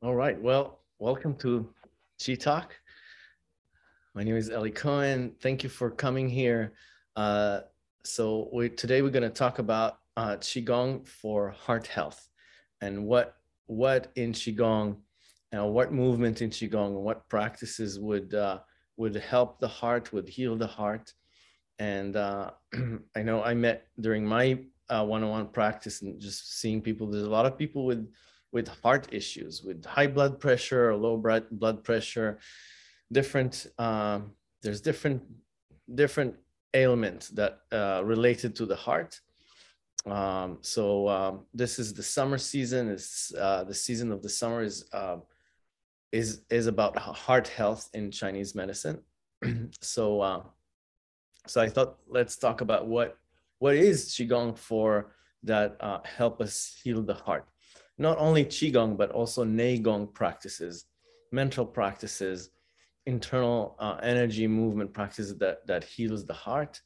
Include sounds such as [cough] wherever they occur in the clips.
All right. Well, welcome to Chi Talk. My name is Eli Cohen. Thank you for coming here. Uh, so we, today we're going to talk about uh, qigong for heart health, and what what in qigong, and what movement in qigong, and what practices would uh, would help the heart, would heal the heart. And uh, [clears throat] I know I met during my uh, one-on-one practice and just seeing people. There's a lot of people with with heart issues, with high blood pressure or low blood pressure, different. Um, there's different different ailments that uh, related to the heart. Um, so um, this is the summer season. It's uh, the season of the summer is uh, is is about heart health in Chinese medicine. [clears throat] so uh, so I thought let's talk about what what is qigong for that uh, help us heal the heart not only qigong but also neigong practices mental practices internal uh, energy movement practices that that heals the heart.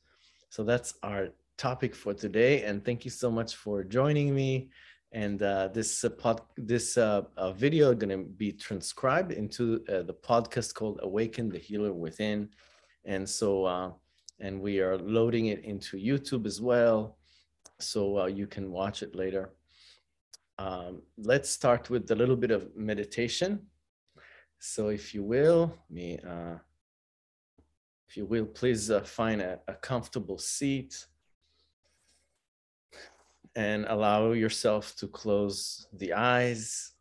So that's our topic for today and thank you so much for joining me. And uh, this uh, pod, this uh, uh video going to be transcribed into uh, the podcast called awaken the healer within. And so uh, and we are loading it into youtube as well. So you can watch it later um, let's start with a little bit of meditation. So if you will, me, uh, if you will, please uh, find a, a comfortable seat and allow yourself to close the eyes.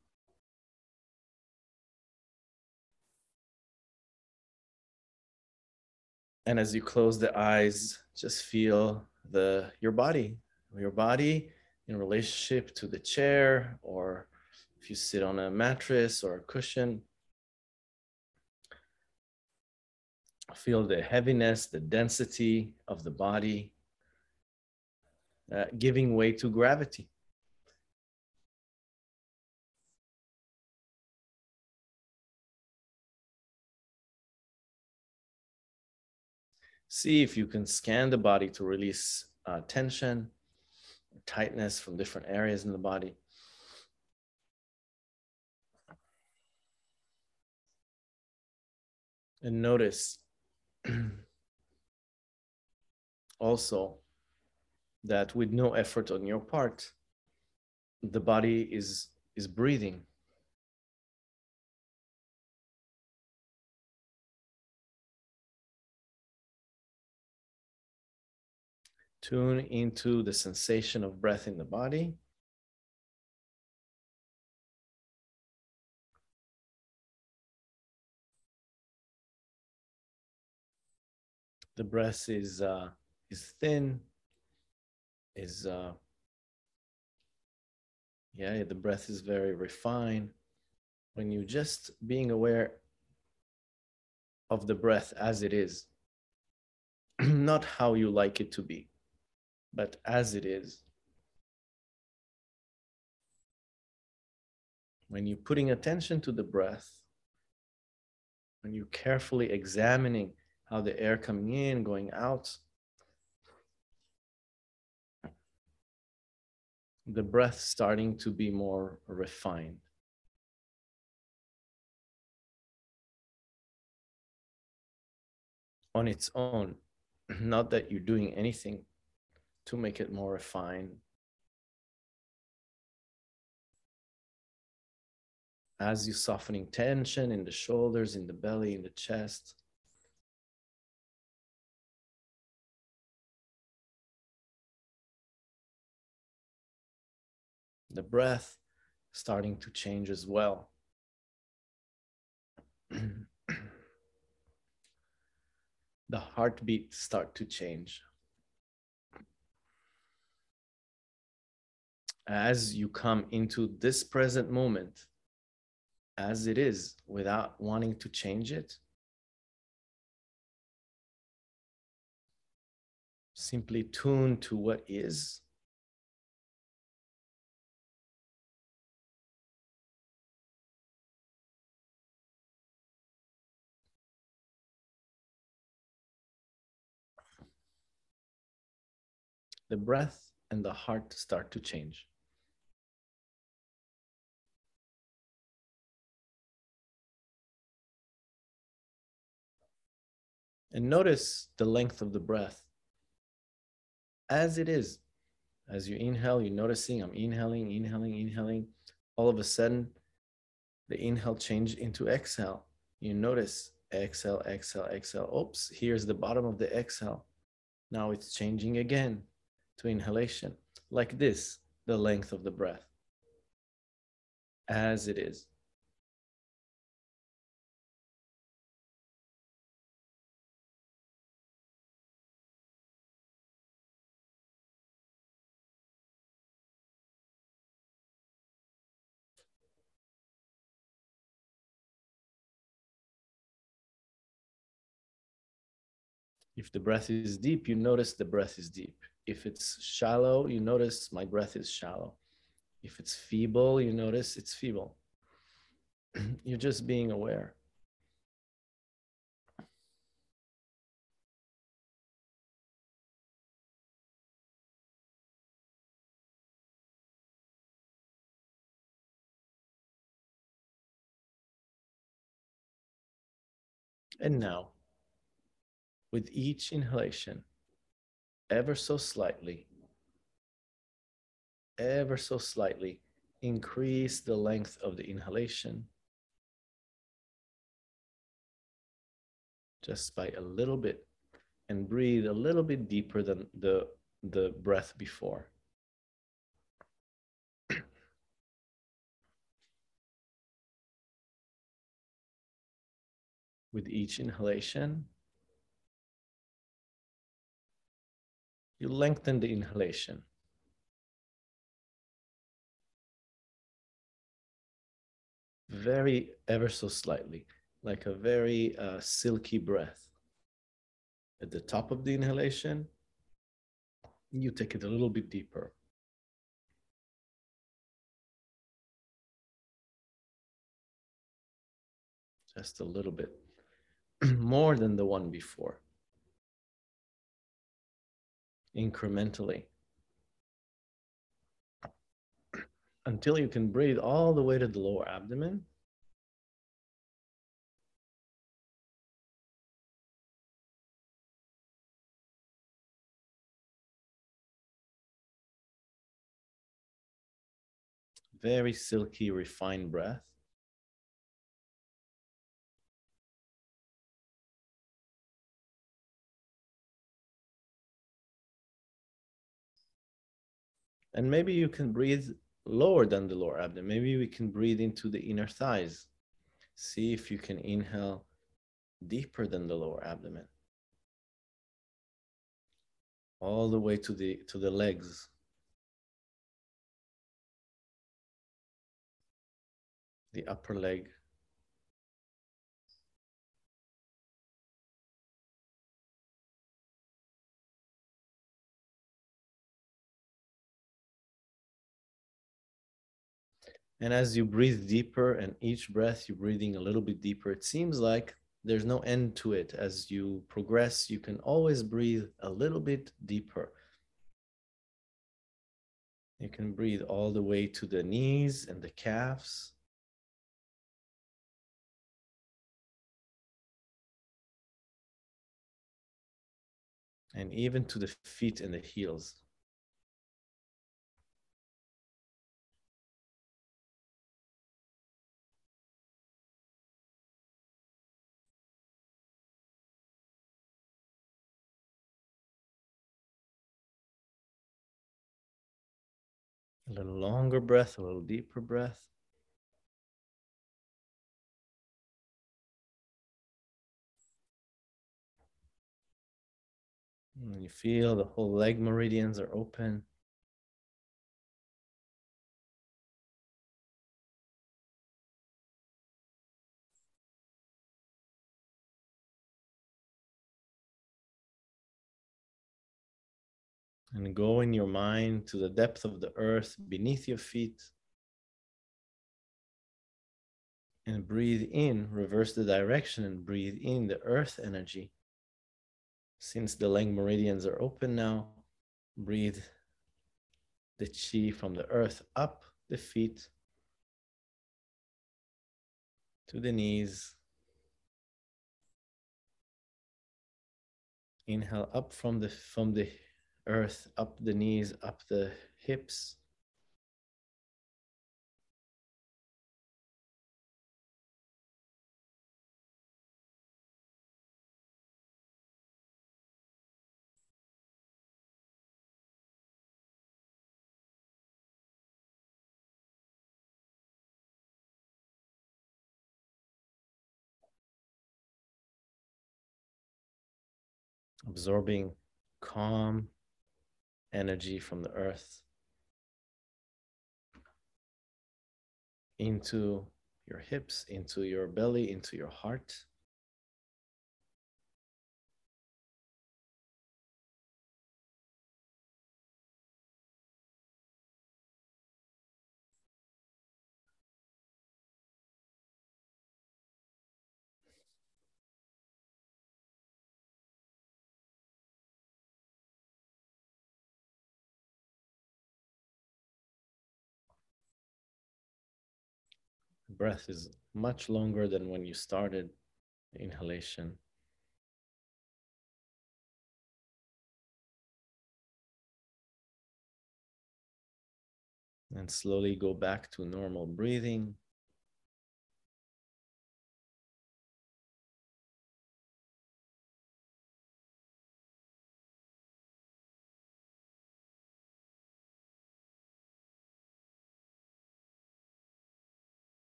And as you close the eyes, just feel the your body, your body in relationship to the chair or if you sit on a mattress or a cushion. Feel the heaviness, the density of the body, uh, giving way to gravity. See if you can scan the body to release uh, tension tightness from different areas in the body. And notice [clears throat] also that with no effort on your part, the body is, is breathing. Tune into the sensation of breath in the body. The breath is uh, is thin, is uh, yeah, the breath is very refined. When you just being aware of the breath as it is, [clears throat] not how you like it to be but as it is. When you're putting attention to the breath, when you're carefully examining how the air coming in, going out, the breath starting to be more refined. On its own, [clears throat] not that you're doing anything to make it more refined. As you're softening tension in the shoulders, in the belly, in the chest. The breath starting to change as well. [clears throat] the heartbeat start to change. As you come into this present moment as it is without wanting to change it, simply tune to what is. The breath and the heart start to change. And notice the length of the breath as it is. As you inhale, you're noticing I'm inhaling, inhaling, inhaling. All of a sudden, the inhale change into exhale. You notice exhale, exhale, exhale. Oops, here's the bottom of the exhale. Now it's changing again to inhalation, like this, the length of the breath, as it is. If the breath is deep, you notice the breath is deep. If it's shallow, you notice my breath is shallow. If it's feeble, you notice it's feeble. [clears throat] You're just being aware. And now, with each inhalation, ever so slightly, ever so slightly, increase the length of the inhalation just by a little bit and breathe a little bit deeper than the, the breath before. [clears throat] With each inhalation, you lengthen the inhalation. Very, ever so slightly, like a very uh, silky breath. At the top of the inhalation, you take it a little bit deeper. Just a little bit [clears throat] more than the one before incrementally until you can breathe all the way to the lower abdomen. Very silky, refined breath. And maybe you can breathe lower than the lower abdomen. Maybe we can breathe into the inner thighs. See if you can inhale deeper than the lower abdomen. All the way to the to the legs. The upper leg. And as you breathe deeper, and each breath you're breathing a little bit deeper, it seems like there's no end to it. As you progress, you can always breathe a little bit deeper. You can breathe all the way to the knees and the calves. And even to the feet and the heels. A little longer breath, a little deeper breath. And you feel the whole leg meridians are open. And go in your mind to the depth of the earth beneath your feet. And breathe in, reverse the direction, and breathe in the earth energy. Since the leg meridians are open now, breathe the chi from the earth up the feet to the knees Inhale up from the from the earth, up the knees, up the hips. absorbing calm energy from the earth into your hips, into your belly, into your heart. Breath is much longer than when you started inhalation. And slowly go back to normal breathing.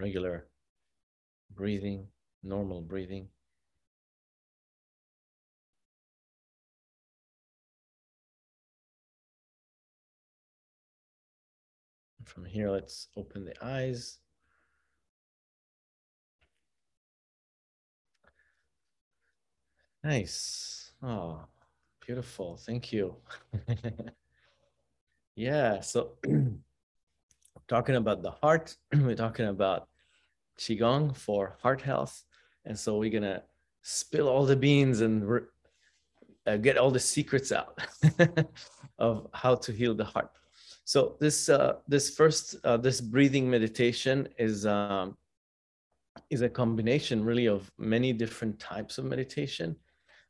Regular breathing, normal breathing. From here, let's open the eyes. Nice. Oh, beautiful. Thank you. [laughs] yeah. So, [clears throat] talking about the heart, [clears throat] we're talking about qigong for heart health, and so we're gonna spill all the beans and uh, get all the secrets out [laughs] of how to heal the heart. So this uh, this first uh, this breathing meditation is um, is a combination really of many different types of meditation.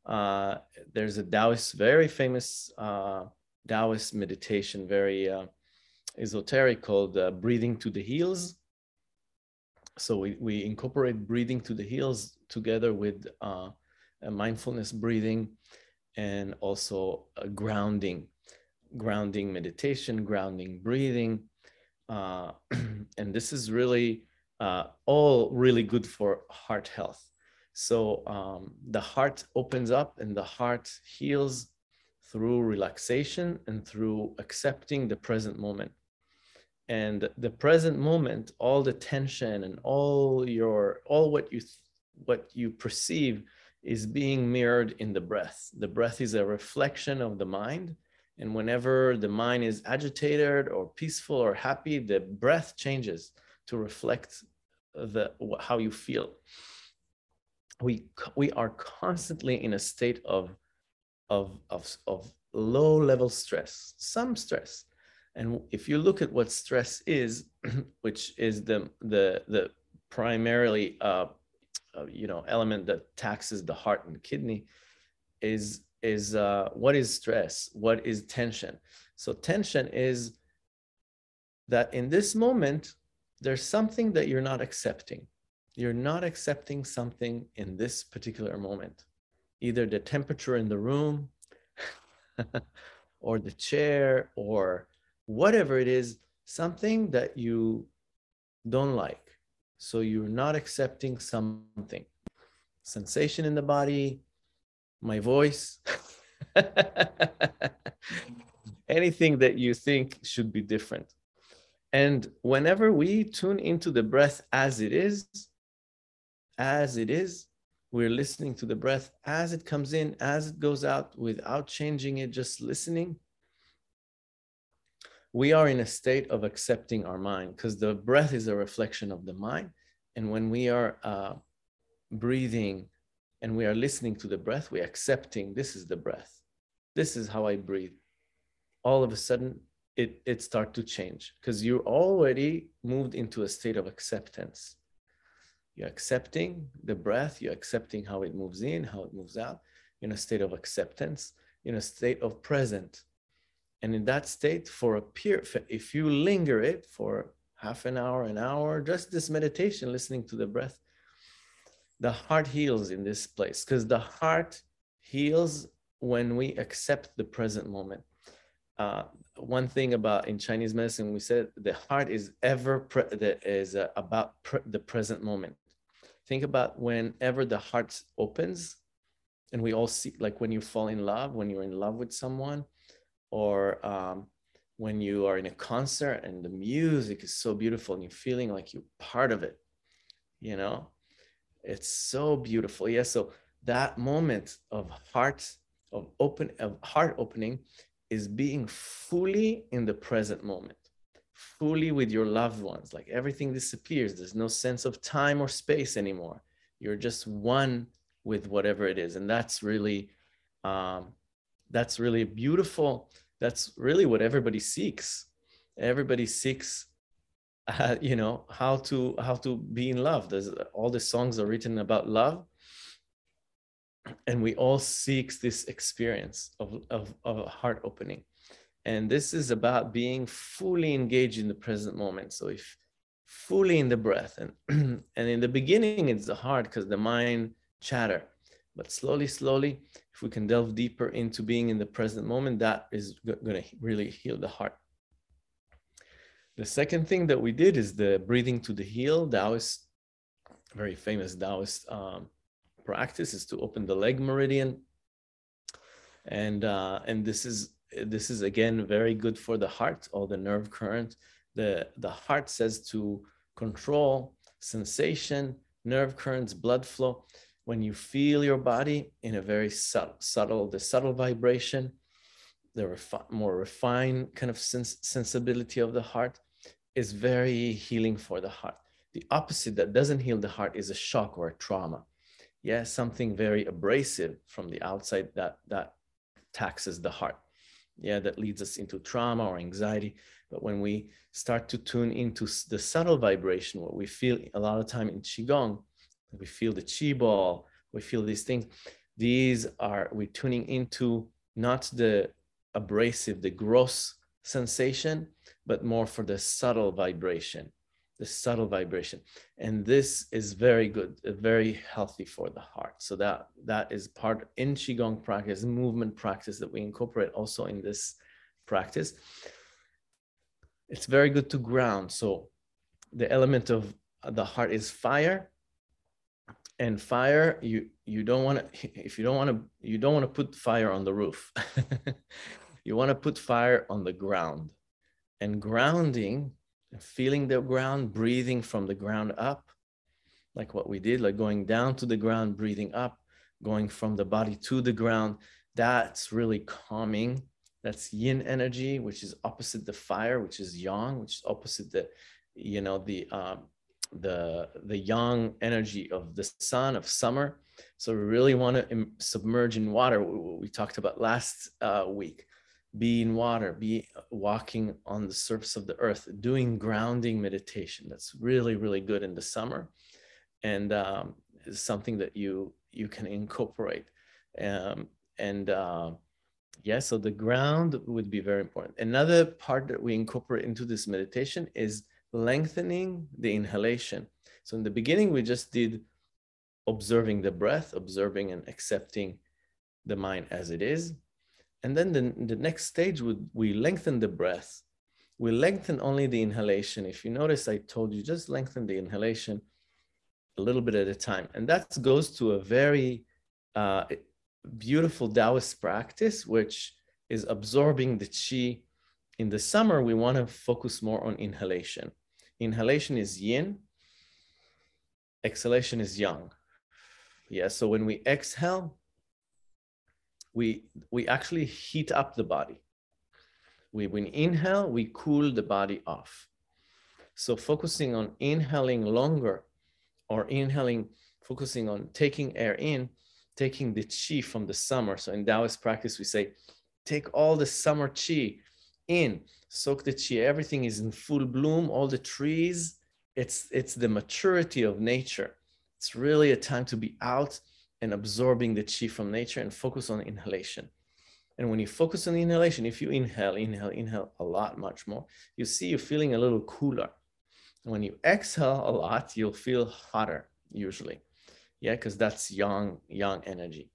Uh, there's a Taoist, very famous uh, Taoist meditation, very uh, esoteric called uh, breathing to the heels. So we, we incorporate breathing to the heels together with uh, mindfulness breathing and also grounding, grounding meditation, grounding breathing. Uh, [clears throat] and this is really uh, all really good for heart health. So um, the heart opens up and the heart heals through relaxation and through accepting the present moment and the present moment all the tension and all your all what you what you perceive is being mirrored in the breath. The breath is a reflection of the mind and whenever the mind is agitated or peaceful or happy the breath changes to reflect the how you feel. We we are constantly in a state of of of, of low level stress some stress and if you look at what stress is, [clears throat] which is the the the primarily uh, uh, you know element that taxes the heart and kidney, is is uh, what is stress? What is tension? So tension is that in this moment there's something that you're not accepting. You're not accepting something in this particular moment, either the temperature in the room, [laughs] or the chair, or whatever it is, something that you don't like. So you're not accepting something. Sensation in the body, my voice, [laughs] anything that you think should be different. And whenever we tune into the breath as it is, as it is, we're listening to the breath as it comes in, as it goes out, without changing it, just listening we are in a state of accepting our mind because the breath is a reflection of the mind. And when we are uh, breathing and we are listening to the breath, we're accepting this is the breath. This is how I breathe. All of a sudden, it, it start to change because you're already moved into a state of acceptance. You're accepting the breath, you're accepting how it moves in, how it moves out, in a state of acceptance, in a state of present. And in that state, for a period, if you linger it for half an hour, an hour, just this meditation, listening to the breath, the heart heals in this place because the heart heals when we accept the present moment. Uh, one thing about in Chinese medicine, we said the heart is ever pre- the, is uh, about pre- the present moment. Think about whenever the heart opens, and we all see like when you fall in love, when you're in love with someone, or um, when you are in a concert and the music is so beautiful and you're feeling like you're part of it, you know, it's so beautiful. Yeah. So that moment of heart, of open, of heart opening is being fully in the present moment, fully with your loved ones. Like everything disappears. There's no sense of time or space anymore. You're just one with whatever it is. And that's really, um, that's really beautiful. That's really what everybody seeks. Everybody seeks uh, you know how to how to be in love. There's all the songs are written about love. And we all seek this experience of, of, of heart opening. And this is about being fully engaged in the present moment. So if fully in the breath and [clears throat] and in the beginning it's hard because the mind chatter but slowly slowly if we can delve deeper into being in the present moment that is going to really heal the heart the second thing that we did is the breathing to the heel, Taoist, very famous Taoist um, practice is to open the leg meridian. And, uh, and this is, this is again, very good for the heart, or the nerve current. The, the heart says to control sensation, nerve currents, blood flow. When you feel your body in a very subtle, subtle the subtle vibration, the refi- more refined kind of sens- sensibility of the heart, is very healing for the heart. The opposite that doesn't heal the heart is a shock or a trauma. Yeah, something very abrasive from the outside that that taxes the heart. Yeah, that leads us into trauma or anxiety. But when we start to tune into the subtle vibration, what we feel a lot of time in qigong, we feel the chi ball, we feel these things. These are we're tuning into not the abrasive, the gross sensation, but more for the subtle vibration, the subtle vibration. And this is very good, uh, very healthy for the heart. So that that is part in Qigong practice, movement practice that we incorporate also in this practice. It's very good to ground. So the element of the heart is fire. And fire, you you don't want to [laughs] if you don't want to you don't want to put fire on the roof. [laughs] you want to put fire on the ground and grounding, feeling the ground, breathing from the ground up, like what we did, like going down to the ground, breathing up, going from the body to the ground. That's really calming. That's yin energy, which is opposite the fire, which is yang, which is opposite the, you know, the um, the the yang energy of the sun of summer. So we really want to submerge in water. We, we talked about last uh, week be in water, be walking on the surface of the earth, doing grounding meditation. That's really, really good in the summer, and um, is something that you you can incorporate. Um, and uh, yeah, so the ground would be very important. Another part that we incorporate into this meditation is lengthening the inhalation. So in the beginning, we just did observing the breath, observing and accepting the mind as it is and then the, the next stage would we lengthen the breath. We lengthen only the inhalation. If you notice, I told you just lengthen the inhalation a little bit at a time. And that goes to a very uh, beautiful Taoist practice, which is absorbing the chi. In the summer, we want to focus more on inhalation. Inhalation is yin, exhalation is yang. Yeah, so when we exhale, we we actually heat up the body We, when inhale, we cool the body off. So focusing on inhaling longer or inhaling, focusing on taking air in, taking the chi from the summer. So in Taoist practice, we say, take all the summer chi in, soak the chi. Everything is in full bloom, all the trees. It's, it's the maturity of nature. It's really a time to be out and absorbing the chi from nature and focus on inhalation. And when you focus on the inhalation, if you inhale, inhale, inhale a lot, much more, you see you're feeling a little cooler. When you exhale a lot, you'll feel hotter usually. Yeah, because that's yang, yang energy.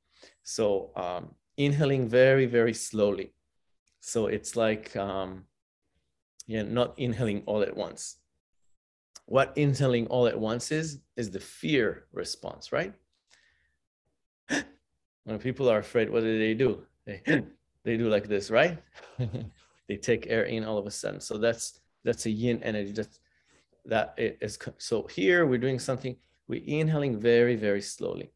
So um, inhaling very, very slowly. So it's like, um, yeah, not inhaling all at once. What inhaling all at once is, is the fear response, right? [gasps] when people are afraid, what do they do? They, [laughs] they do like this, right? [laughs] they take air in all of a sudden. So that's that's a yin energy. That's that is so here we're doing something. We're inhaling very, very slowly.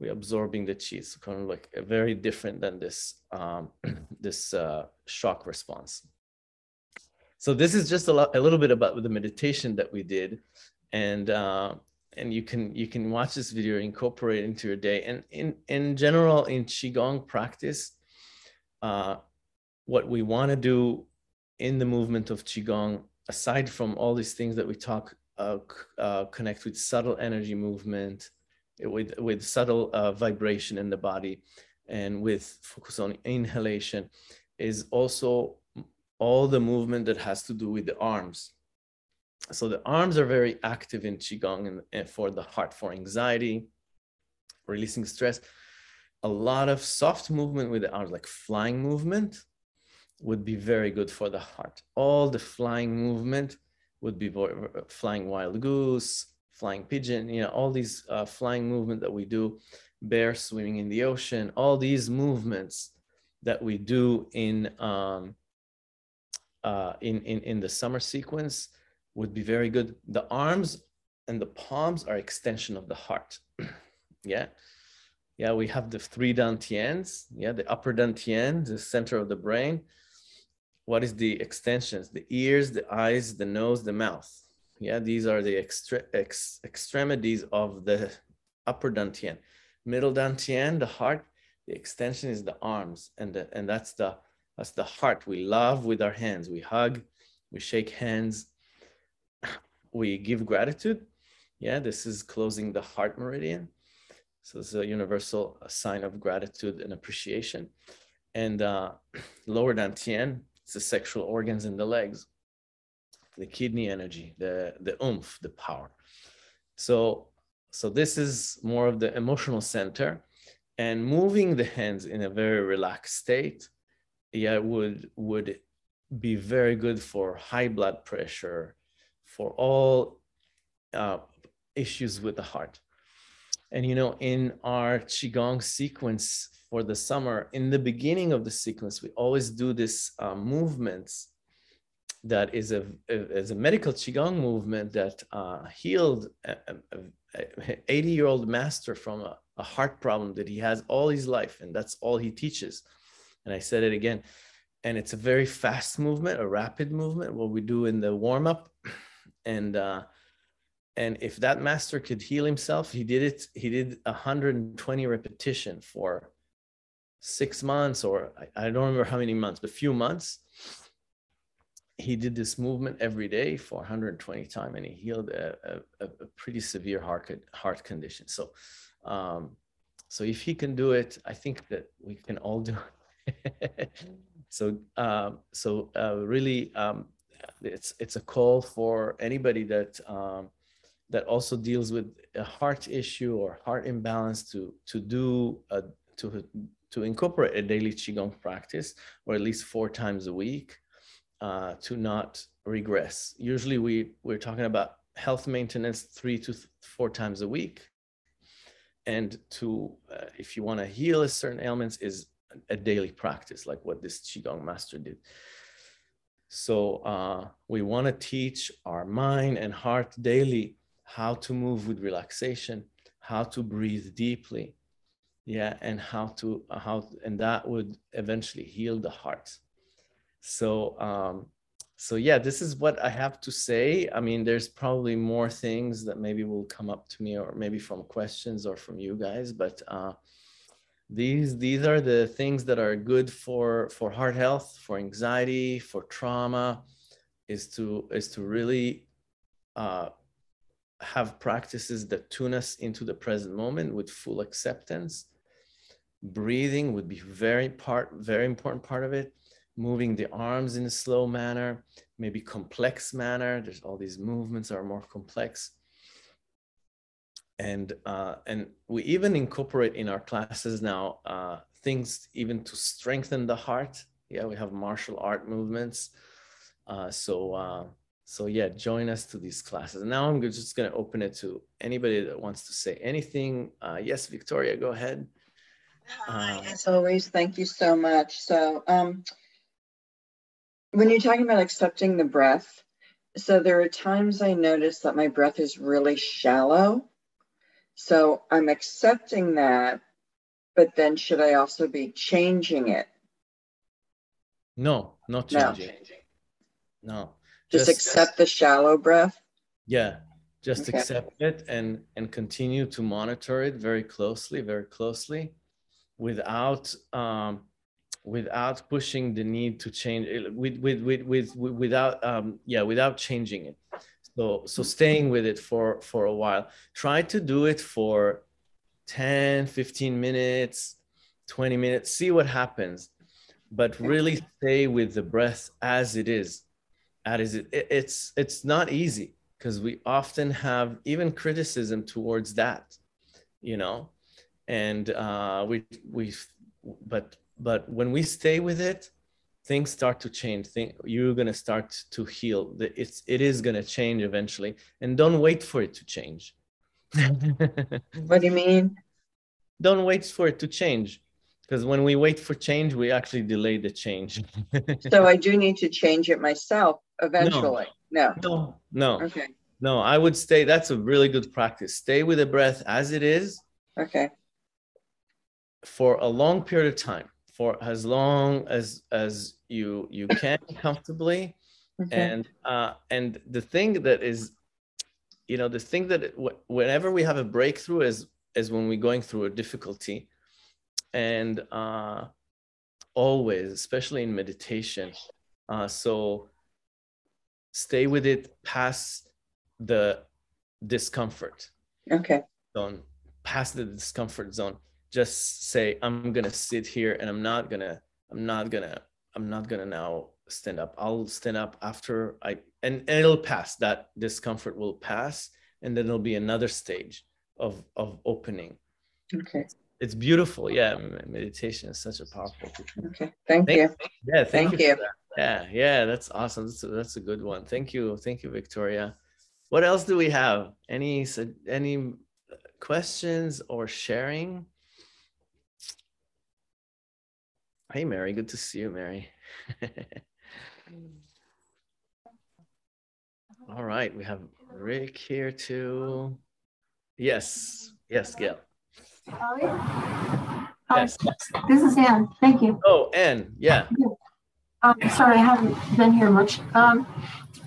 We're absorbing the chi. So kind of like very different than this um, [clears throat] this uh, shock response. So this is just a, lot, a little bit about the meditation that we did, and uh, and you can you can watch this video incorporate into your day. And in in general in qigong practice uh, what we want to do in the movement of qigong aside from all these things that we talk uh, uh, connect with subtle energy movement with with subtle uh, vibration in the body and with focus on inhalation is also all the movement that has to do with the arms. So the arms are very active in qigong and, and, for the heart for anxiety releasing stress. A lot of soft movement with the arms like flying movement would be very good for the heart. All the flying movement would be flying wild goose flying pigeon you know all these uh, flying movement that we do bear swimming in the ocean all these movements that we do in um, uh, in, in in the summer sequence would be very good. The arms and the palms are extension of the heart. [clears throat] yeah. Yeah, we have the three dantians. Yeah, the upper dantian, the center of the brain. What is the extensions? The ears, the eyes, the nose, the mouth. Yeah, these are the extre ex extremities of the upper dantian. Middle dantian, the heart. The extension is the arms, and the, and that's the that's the heart. We love with our hands. We hug, we shake hands, we give gratitude. Yeah, this is closing the heart meridian. So it's a universal sign of gratitude and appreciation. And uh, [clears throat] lower dantian, it's the sexual organs in the legs, the kidney energy, the, the oomph, the power. So, so this is more of the emotional center and moving the hands in a very relaxed state yeah would would be very good for high blood pressure for all uh, issues with the heart. And you know, in our qigong sequence for the summer, in the beginning of the sequence, we always do this uh, movements that is a, is a medical qigong movement that uh, healed a, 80 year old master from a, a heart problem that he has all his life, and that's all he teaches. And I said it again, and it's a very fast movement, a rapid movement. What we do in the warm up [clears throat] and uh, and if that master could heal himself, he did it. He did 120 repetition for six months, or I, I don't remember how many months, but few months. He did this movement every day for 120 time, and he healed a, a, a pretty severe heart heart condition. So, um, so if he can do it, I think that we can all do it. [laughs] so, uh, so uh, really, um, it's it's a call for anybody that um, that also deals with a heart issue or heart imbalance to to do a, to to incorporate a daily qigong practice or at least four times a week uh, to not regress. Usually we we're talking about health maintenance three to th- four times a week, and to uh, if you want to heal a certain ailments is a daily practice like what this qigong master did. So uh, we want to teach our mind and heart daily how to move with relaxation, how to breathe deeply, yeah, and how to how and that would eventually heal the heart. so um, so yeah, this is what I have to say. I mean, there's probably more things that maybe will come up to me, or maybe from questions or from you guys. But uh, these these are the things that are good for for heart health, for anxiety, for trauma, is to is to really uh, have practices that tune us into the present moment with full acceptance. Breathing would be very part very important part of it moving the arms in a slow manner, maybe complex manner. There's all these movements are more complex. And, uh, and we even incorporate in our classes now uh, things even to strengthen the heart. Yeah, we have martial art movements. Uh, so, uh, so yeah, join us to these classes. Now I'm just going to open it to anybody that wants to say anything. Uh, yes, Victoria, go ahead. Hi, as always, thank you so much. So, um, when you're talking about accepting the breath, so there are times I notice that my breath is really shallow. So I'm accepting that, but then should I also be changing it? No, not changing. No. no. Just, just, accept the shallow breath. Yeah. Just okay. accept it and and continue to monitor it very closely, very closely without um without pushing the need to change with with with, with, without um yeah without changing it so so staying with it for for a while. Try to do it for 10 15 minutes 20 minutes see what happens. But really stay with the breath as it is as it it's it's not easy because we often have even criticism towards that you know? And uh we we but but when we stay with it things start to change Think, you're going to start to heal it's it is going to change eventually and don't wait for it to change. [laughs] What do you mean? Don't wait for it to change because when we wait for change we actually delay the change. [laughs] So i do need to change it myself eventually. No. No. No. Okay. No i would stay that's a really good practice. Stay with the breath as it is okay. for a long period of time for as long as as you you can comfortably. Okay. and uh and the thing that is you know the thing that whenever we have a breakthrough is is when we're going through a difficulty. And uh always especially in meditation uh so stay with it past the discomfort. Okay. Zone past the discomfort zone just say i'm gonna sit here and i'm not gonna i'm not gonna i'm not gonna now stand up. I'll stand up after i and, and it'll pass. That discomfort will pass and then there'll be another stage of of opening. Okay. It's beautiful. Yeah meditation is such a powerful okay. Thank, thank you. yeah thank, thank you, you. yeah yeah that's awesome. That's a, that's a good one. Thank you thank you victoria. What else do we have? Any any questions or sharing Hey, Mary. Good to see you, Mary. [laughs] All right. We have Rick here too. Yes. Yes, Gail. Hi. Yes. This is Anne. Thank you. Oh, Anne. Yeah. Um, sorry, I haven't been here much. Um,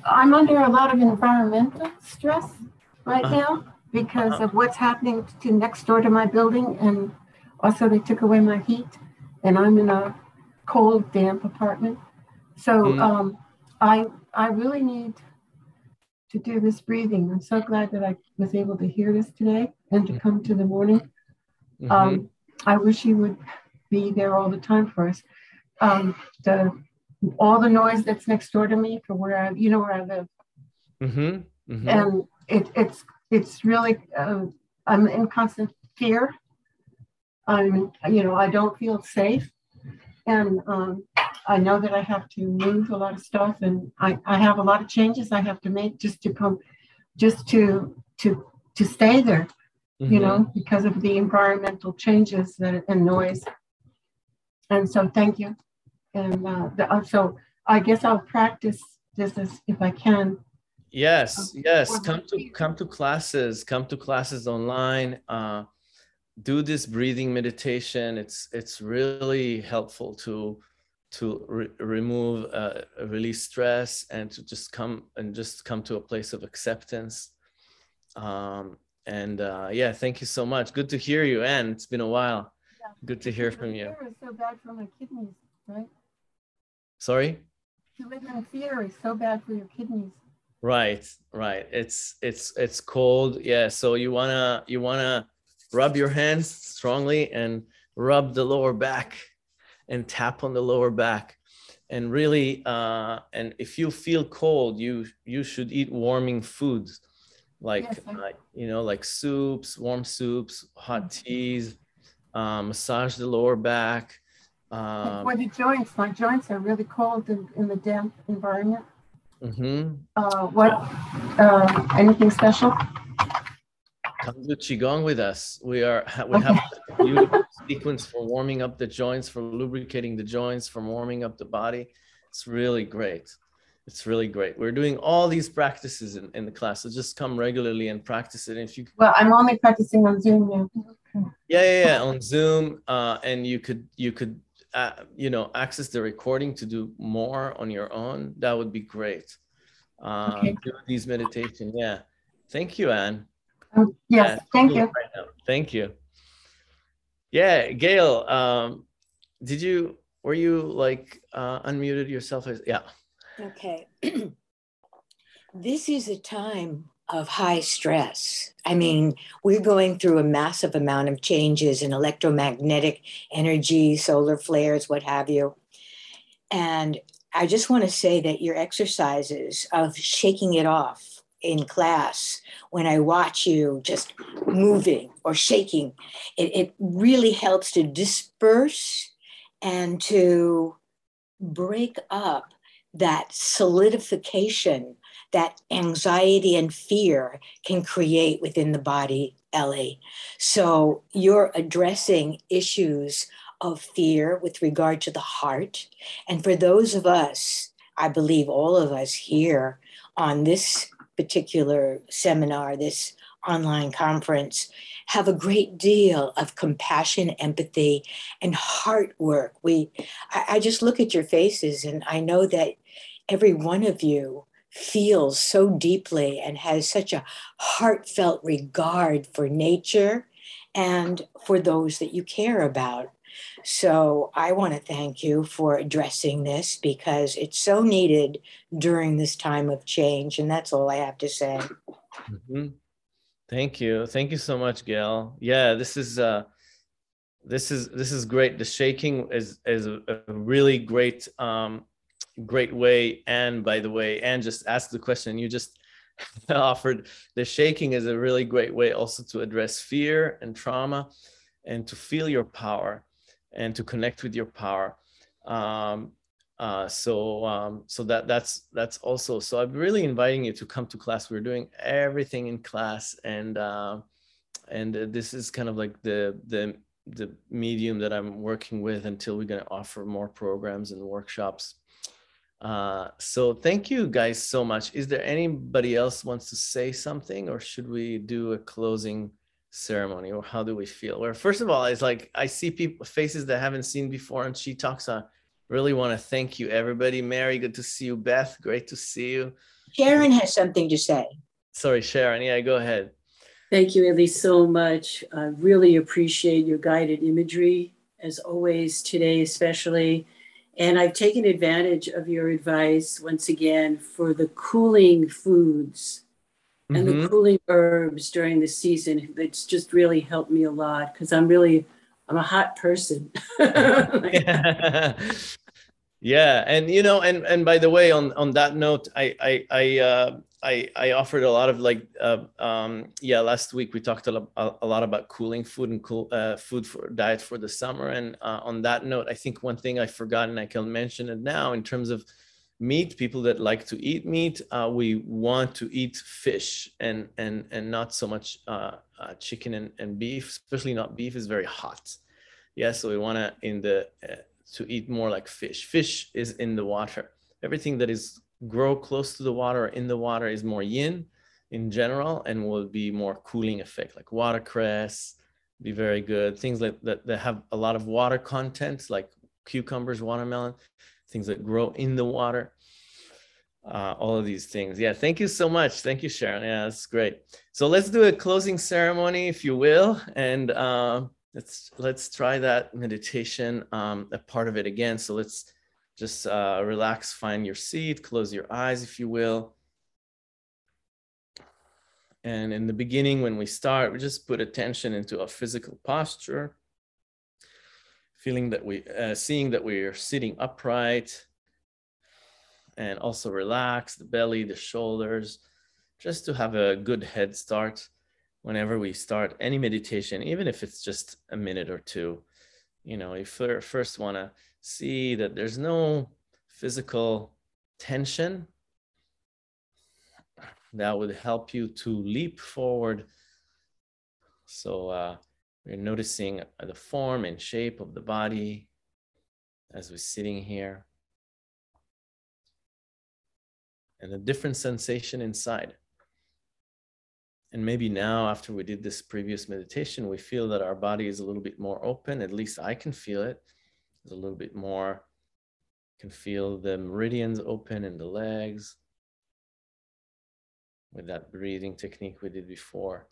I'm under a lot of environmental stress right uh-huh. now because uh-huh. of what's happening to next door to my building. And also, they took away my heat and I'm in a cold, damp apartment. So mm. um, I I really need to do this breathing. I'm so glad that I was able to hear this today and to come to the morning. Mm-hmm. Um, I wish you would be there all the time for us. Um, the all the noise that's next door to me for where I, you know, where I live, mm-hmm. Mm-hmm. and it, it's it's really uh, I'm in constant fear I'm, you know, I don't feel safe. And um, I know that I have to move a lot of stuff and I, I have a lot of changes I have to make just to come, just to, to, to stay there, mm-hmm. you know, because of the environmental changes that, and noise. And so thank you. And uh, the, uh, so I guess I'll practice this as, if I can. Yes, yes. Come to come to classes. Come to classes online. Uh, do this breathing meditation it's it's really helpful to to re- remove uh, release stress and to just come and just come to a place of acceptance. Um, and uh, yeah thank you so much. Good to hear you and it's been a while. Yeah. good to hear from you. so bad for my kidneys right? Sorry? In fear is so bad for your kidneys. Right right. It's it's it's cold. Yeah so you wanna you wanna rub your hands strongly and rub the lower back and tap on the lower back and really uh, and if you feel cold you you should eat warming foods like yes, uh, you know like soups warm soups hot mm-hmm. teas uh, massage the lower back um, for the joints my joints are really cold in, in the damp environment mm-hmm. uh, what uh, anything special come do qigong with us. We are [laughs] we have a beautiful sequence for warming up the joints for lubricating the joints for warming up the body. It's really great. It's really great. We're doing all these practices in, in the class so just come regularly and practice it. If you well i'm only practicing on zoom now. Yeah yeah, yeah on zoom uh, and you could you could uh, you know access the recording to do more on your own. That would be great. Uh, okay. do these meditation yeah. Thank you anne um, yes, yeah, thank you. Right thank you. Yeah, Gail, um, did you, were you like uh, unmuted yourself? Yeah. Okay. [clears throat] this is a time of high stress. I mean, we're going through a massive amount of changes in electromagnetic energy, solar flares, what have you. And I just want to say that your exercises of shaking it off in class when I watch you just moving or shaking. It, it really helps to disperse and to break up that solidification that anxiety and fear can create within the body, Ellie. So you're addressing issues of fear with regard to the heart. And for those of us, I believe all of us here on this particular seminar, this online conference, have a great deal of compassion, empathy, and heart work. We, I, I just look at your faces and I know that every one of you feels so deeply and has such a heartfelt regard for nature and for those that you care about. So I want to thank you for addressing this because it's so needed during this time of change. And that's all I have to say. Mm-hmm. Thank you. Thank you so much, Gail. Yeah, this is uh this is this is great. The shaking is is a, really great um great way. And by the way, and just ask the question you just [laughs] offered. The shaking is a really great way also to address fear and trauma and to feel your power and to connect with your power. Um, uh, so um, so that that's that's also so I'm really inviting you to come to class. We're doing everything in class, and uh, and this is kind of like the the the medium that I'm working with until we're going to offer more programs and workshops. Uh, so thank you guys so much. Is there anybody else wants to say something, or should we do a closing? Ceremony or how do we feel? Where first of all it's like i see people faces that I haven't seen before and she talks i really want to thank you everybody. Mary good to see you. Beth great to see you. Sharon has something to say. Sorry sharon. Yeah go ahead. Thank you ellie so much. I really appreciate your guided imagery as always today especially. And i've taken advantage of your advice once again for the cooling foods and mm-hmm. the cooling herbs during the season. It's just really helped me a lot because I'm really I'm a hot person. yeah. [laughs] yeah, and you know, and and by the way, on on that note, I I I uh, I, I offered a lot of like uh, um, yeah last week we talked a, lot, a lot about cooling food and cool uh, food for diet for the summer and uh, on that note I think one thing I forgot and I can mention it now in terms of meat people that like to eat meat uh, we want to eat fish and and and not so much uh, uh, chicken and, and beef especially not beef is very hot. Yeah so we want to in the uh, to eat more like fish. Fish is in the water. Everything that is grow close to the water or in the water is more yin in general and will be more cooling effect like watercress be very good. Things like that that have a lot of water content like cucumbers, watermelon, things that grow in the water. Uh, all of these things. Yeah, thank you so much. Thank you, Sharon. Yeah, that's great. So let's do a closing ceremony, if you will, and uh, let's let's try that meditation, um, a part of it again. So let's just uh, relax, find your seat, close your eyes, if you will. And in the beginning, when we start, we just put attention into a physical posture, feeling that we, uh, seeing that we are sitting upright, and also relax the belly, the shoulders, just to have a good head start whenever we start any meditation, even if it's just a minute or two. You know, you first want to see that there's no physical tension that would help you to leap forward. So uh, we're noticing uh, the form and shape of the body as we're sitting here and a different sensation inside. And maybe now, after we did this previous meditation, we feel that our body is a little bit more open. At least I can feel it. It's a little bit more, can feel the meridians open in the legs with that breathing technique we did before.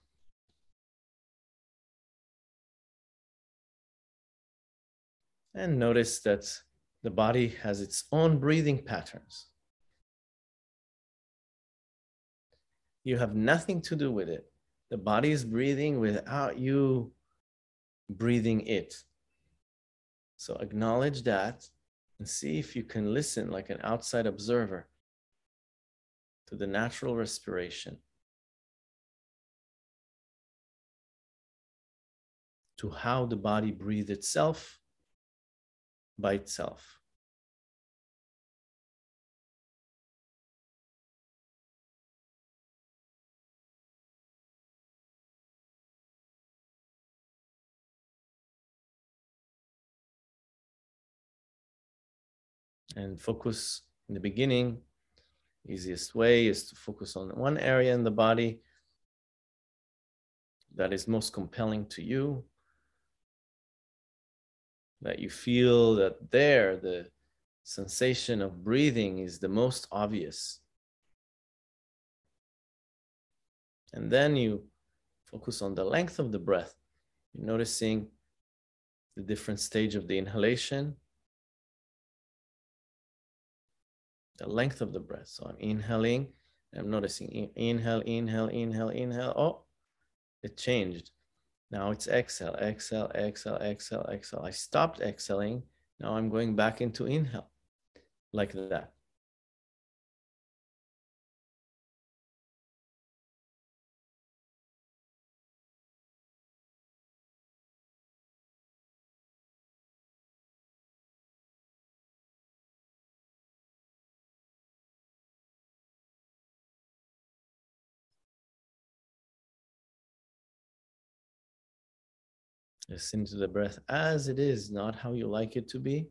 And notice that the body has its own breathing patterns. You have nothing to do with it. The body is breathing without you breathing it. So acknowledge that and see if you can listen like an outside observer to the natural respiration, to how the body breathes itself by itself. and focus in the beginning Easiest way is to focus on one area in the body that is most compelling to you. That you feel that there, the sensation of breathing is the most obvious. And then you focus on the length of the breath. You're noticing the different stage of the inhalation the length of the breath. So I'm inhaling, I'm noticing inhale, inhale, inhale, inhale. Oh, it changed. Now it's exhale, exhale, exhale, exhale, exhale. I stopped exhaling. Now I'm going back into inhale like that. Listen to the breath as it is, not how you like it to be.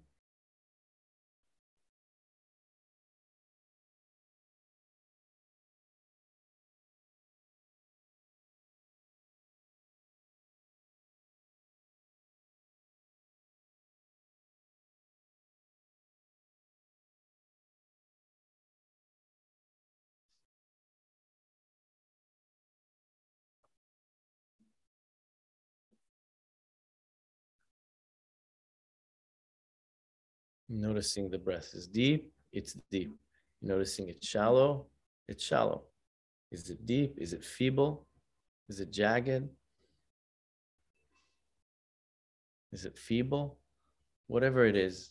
Noticing the breath is deep, it's deep. Noticing it's shallow, it's shallow. Is it deep? Is it feeble? Is it jagged? Is it feeble? Whatever it is,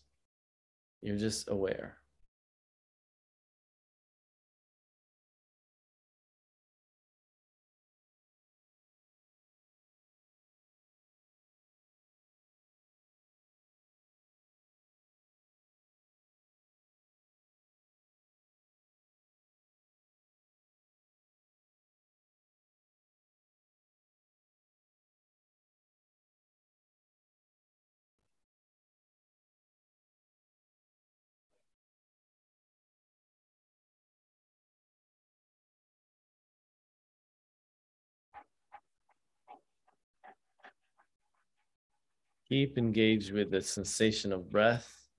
you're just aware. Keep engaged with the sensation of breath.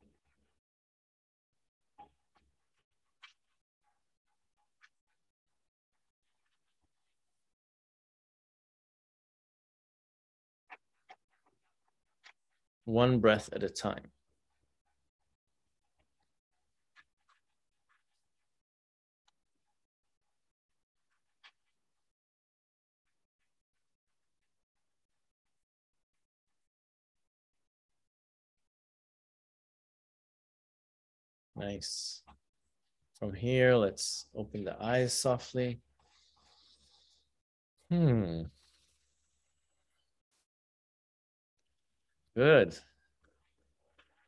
One breath at a time. Nice. From here, let's open the eyes softly. Hmm. Good.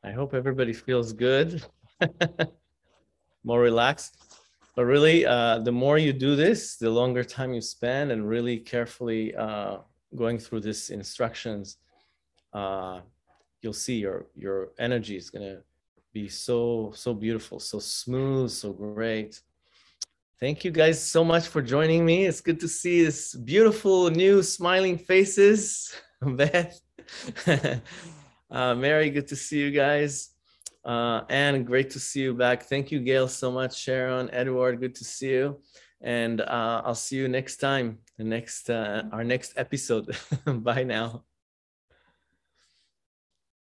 I hope everybody feels good, [laughs] more relaxed. But really, uh, the more you do this, the longer time you spend and really carefully uh, going through these instructions, uh, you'll see your your energy is gonna be so so beautiful, so smooth, so great. Thank you guys so much for joining me. It's good to see this beautiful new smiling faces. [laughs] Beth, [laughs] uh, Mary, good to see you guys. Uh, and great to see you back. Thank you, Gail, so much. Sharon, Edward, good to see you. And uh, I'll see you next time, the next uh, our next episode. [laughs] Bye now.